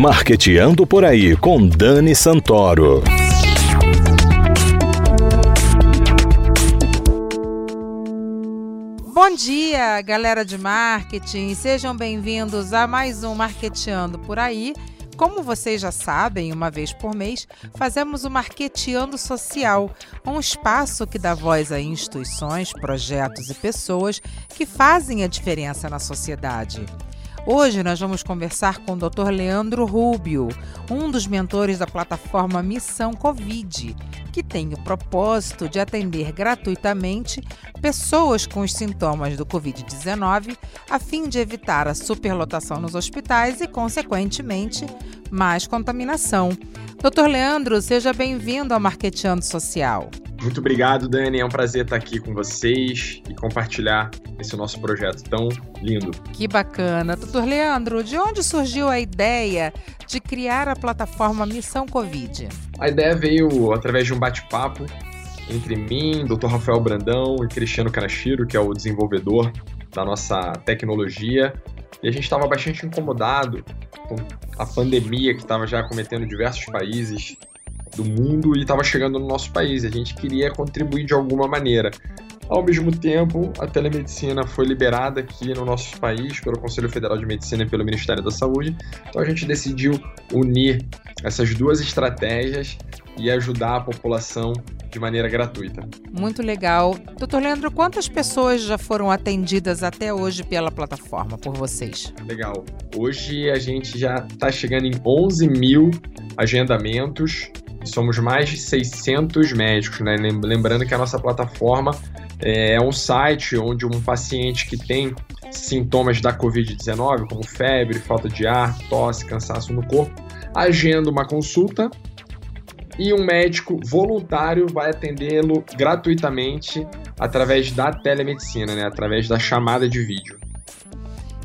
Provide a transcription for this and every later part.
Marqueteando por aí com Dani Santoro. Bom dia, galera de marketing. Sejam bem-vindos a mais um Marqueteando por aí. Como vocês já sabem, uma vez por mês, fazemos o Marqueteando Social, um espaço que dá voz a instituições, projetos e pessoas que fazem a diferença na sociedade. Hoje nós vamos conversar com o Dr. Leandro Rubio, um dos mentores da plataforma Missão Covid, que tem o propósito de atender gratuitamente pessoas com os sintomas do Covid-19, a fim de evitar a superlotação nos hospitais e, consequentemente, mais contaminação. Doutor Leandro, seja bem-vindo ao Marqueteando Social. Muito obrigado, Dani. É um prazer estar aqui com vocês e compartilhar esse nosso projeto tão lindo. Que bacana. Doutor Leandro, de onde surgiu a ideia de criar a plataforma Missão Covid? A ideia veio através de um bate-papo entre mim, Dr. Rafael Brandão e Cristiano Kanashiro, que é o desenvolvedor da nossa tecnologia. E a gente estava bastante incomodado com a pandemia que estava já acometendo diversos países do mundo e estava chegando no nosso país. A gente queria contribuir de alguma maneira. Ao mesmo tempo, a telemedicina foi liberada aqui no nosso país pelo Conselho Federal de Medicina e pelo Ministério da Saúde. Então a gente decidiu unir essas duas estratégias e ajudar a população de maneira gratuita. Muito legal. Doutor Leandro, quantas pessoas já foram atendidas até hoje pela plataforma por vocês? Legal. Hoje a gente já está chegando em 11 mil agendamentos somos mais de 600 médicos, né? Lembrando que a nossa plataforma é, é um site onde um paciente que tem sintomas da Covid-19, como febre, falta de ar, tosse, cansaço no corpo, agenda uma consulta e um médico voluntário vai atendê-lo gratuitamente através da telemedicina, né? através da chamada de vídeo.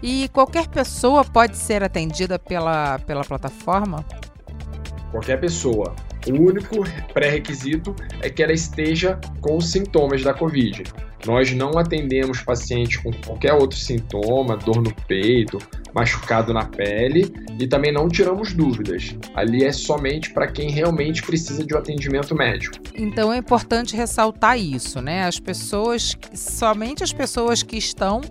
E qualquer pessoa pode ser atendida pela, pela plataforma? Qualquer pessoa. O único pré-requisito é que ela esteja com sintomas da Covid. Nós não atendemos pacientes com qualquer outro sintoma, dor no peito, machucado na pele e também não tiramos dúvidas. Ali é somente para quem realmente precisa de um atendimento médico. Então é importante ressaltar isso, né? As pessoas, somente as pessoas que estão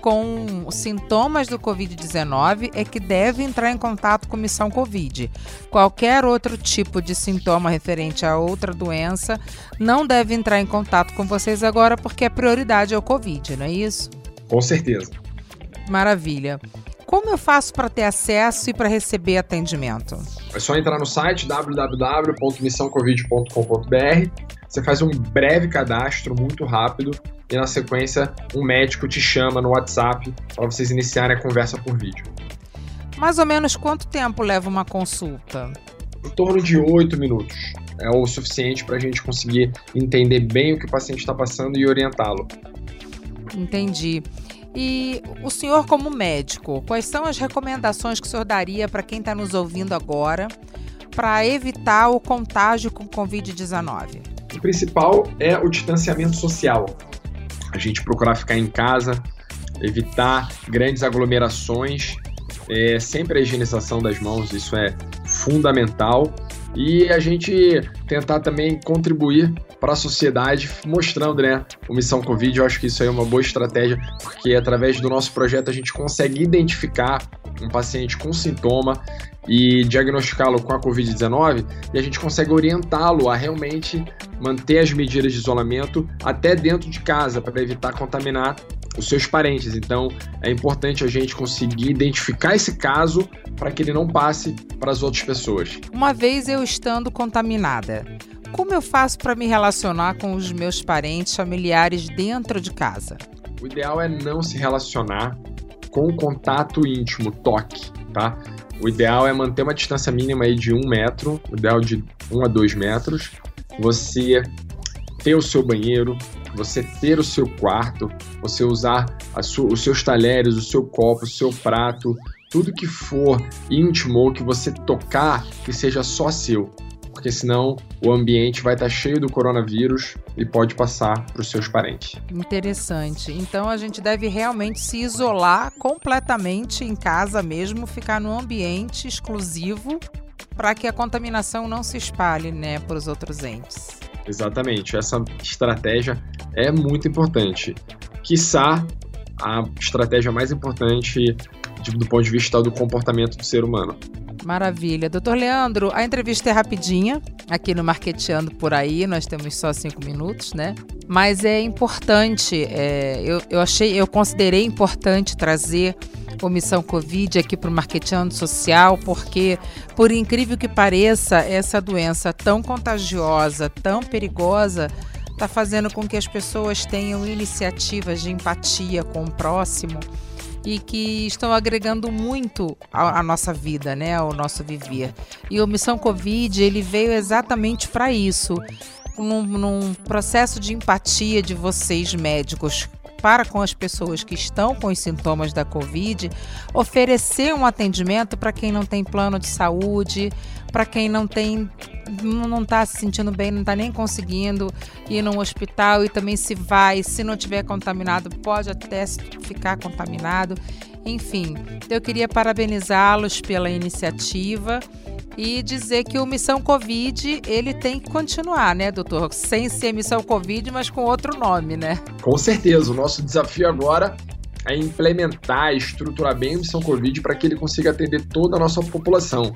com sintomas do Covid-19 é que deve entrar em contato com Missão Covid. Qualquer outro tipo de sintoma referente a outra doença não deve entrar em contato com vocês agora, porque a prioridade é o Covid, não é isso? Com certeza. Maravilha. Como eu faço para ter acesso e para receber atendimento? É só entrar no site www.missãocovid.com.br. Você faz um breve cadastro muito rápido e na sequência um médico te chama no WhatsApp para vocês iniciarem a conversa por vídeo. Mais ou menos quanto tempo leva uma consulta? Em torno de oito minutos. É o suficiente para a gente conseguir entender bem o que o paciente está passando e orientá-lo. Entendi. E o senhor, como médico, quais são as recomendações que o senhor daria para quem está nos ouvindo agora para evitar o contágio com Covid-19? Principal é o distanciamento social. A gente procurar ficar em casa, evitar grandes aglomerações, é, sempre a higienização das mãos, isso é fundamental. E a gente tentar também contribuir para a sociedade, mostrando né, o Missão Covid. Eu acho que isso aí é uma boa estratégia, porque através do nosso projeto a gente consegue identificar um paciente com sintoma e diagnosticá-lo com a Covid-19 e a gente consegue orientá-lo a realmente manter as medidas de isolamento até dentro de casa para evitar contaminar os seus parentes. Então, é importante a gente conseguir identificar esse caso para que ele não passe para as outras pessoas. Uma vez eu estando contaminada, como eu faço para me relacionar com os meus parentes, familiares dentro de casa? O ideal é não se relacionar com contato íntimo, toque, tá? O ideal é manter uma distância mínima aí de um metro, o ideal de um a dois metros. Você ter o seu banheiro, você ter o seu quarto, você usar sua, os seus talheres, o seu copo, o seu prato, tudo que for íntimo ou que você tocar, que seja só seu. porque senão o ambiente vai estar cheio do coronavírus e pode passar para os seus parentes. Interessante. Então a gente deve realmente se isolar completamente em casa mesmo, ficar num ambiente exclusivo para que a contaminação não se espalhe, né, para os outros entes. Exatamente. Essa estratégia é muito importante. Quiçá a estratégia mais importante do ponto de vista do comportamento do ser humano. Maravilha. Doutor Leandro, a entrevista é rapidinha, aqui no Marqueteando por aí, nós temos só cinco minutos, né? Mas é importante, é, eu, eu achei, eu considerei importante trazer o Missão Covid aqui para o Marqueteando Social, porque, por incrível que pareça, essa doença tão contagiosa, tão perigosa, está fazendo com que as pessoas tenham iniciativas de empatia com o próximo e que estão agregando muito à, nossa vida, né, ao nosso viver. E o Missão Covid ele veio exatamente para isso, num, num processo de empatia de vocês médicos para com as pessoas que estão com os sintomas da Covid, oferecer um atendimento para quem não tem plano de saúde, para quem não tem não está se sentindo bem, não está nem conseguindo ir no hospital e também se vai, se não tiver contaminado, pode até ficar contaminado. Enfim, eu queria parabenizá-los pela iniciativa e dizer que o Missão Covid ele tem que continuar, né, doutor? Sem ser Missão Covid, mas com outro nome, né? Com certeza. O nosso desafio agora é implementar, estruturar bem o Missão Covid para que ele consiga atender toda a nossa população.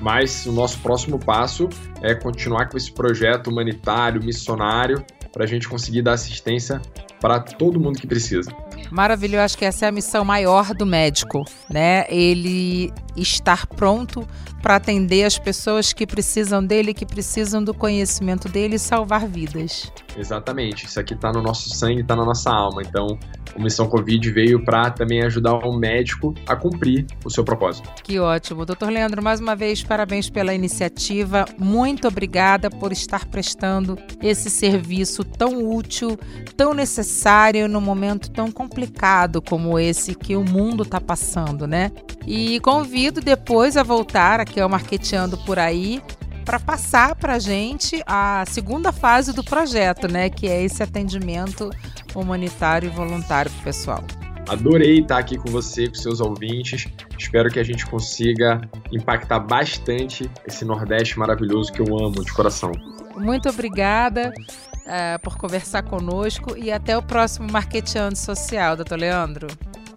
Mas o nosso próximo passo é continuar com esse projeto humanitário, missionário, para a gente conseguir dar assistência para todo mundo que precisa. Maravilhoso, acho que essa é a missão maior do médico, né? Ele estar pronto para atender as pessoas que precisam dele, que precisam do conhecimento dele e salvar vidas. Exatamente, isso aqui está no nosso sangue, está na nossa alma. Então, a Missão Covid veio para também ajudar o médico a cumprir o seu propósito. Que ótimo. Doutor Leandro, mais uma vez, parabéns pela iniciativa. Muito obrigada por estar prestando esse serviço tão útil, tão necessário num momento tão complicado como esse que o mundo está passando, né? E convido depois a voltar aqui ao Marqueteando por aí para passar para a gente a segunda fase do projeto, né? Que é esse atendimento humanitário e voluntário para o pessoal. Adorei estar aqui com você, com seus ouvintes. Espero que a gente consiga impactar bastante esse Nordeste maravilhoso que eu amo de coração. Muito obrigada uh, por conversar conosco e até o próximo Marqueteando Social, doutor Leandro.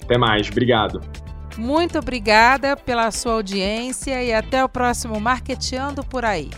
Até mais, obrigado. Muito obrigada pela sua audiência e até o próximo Marqueteando por aí.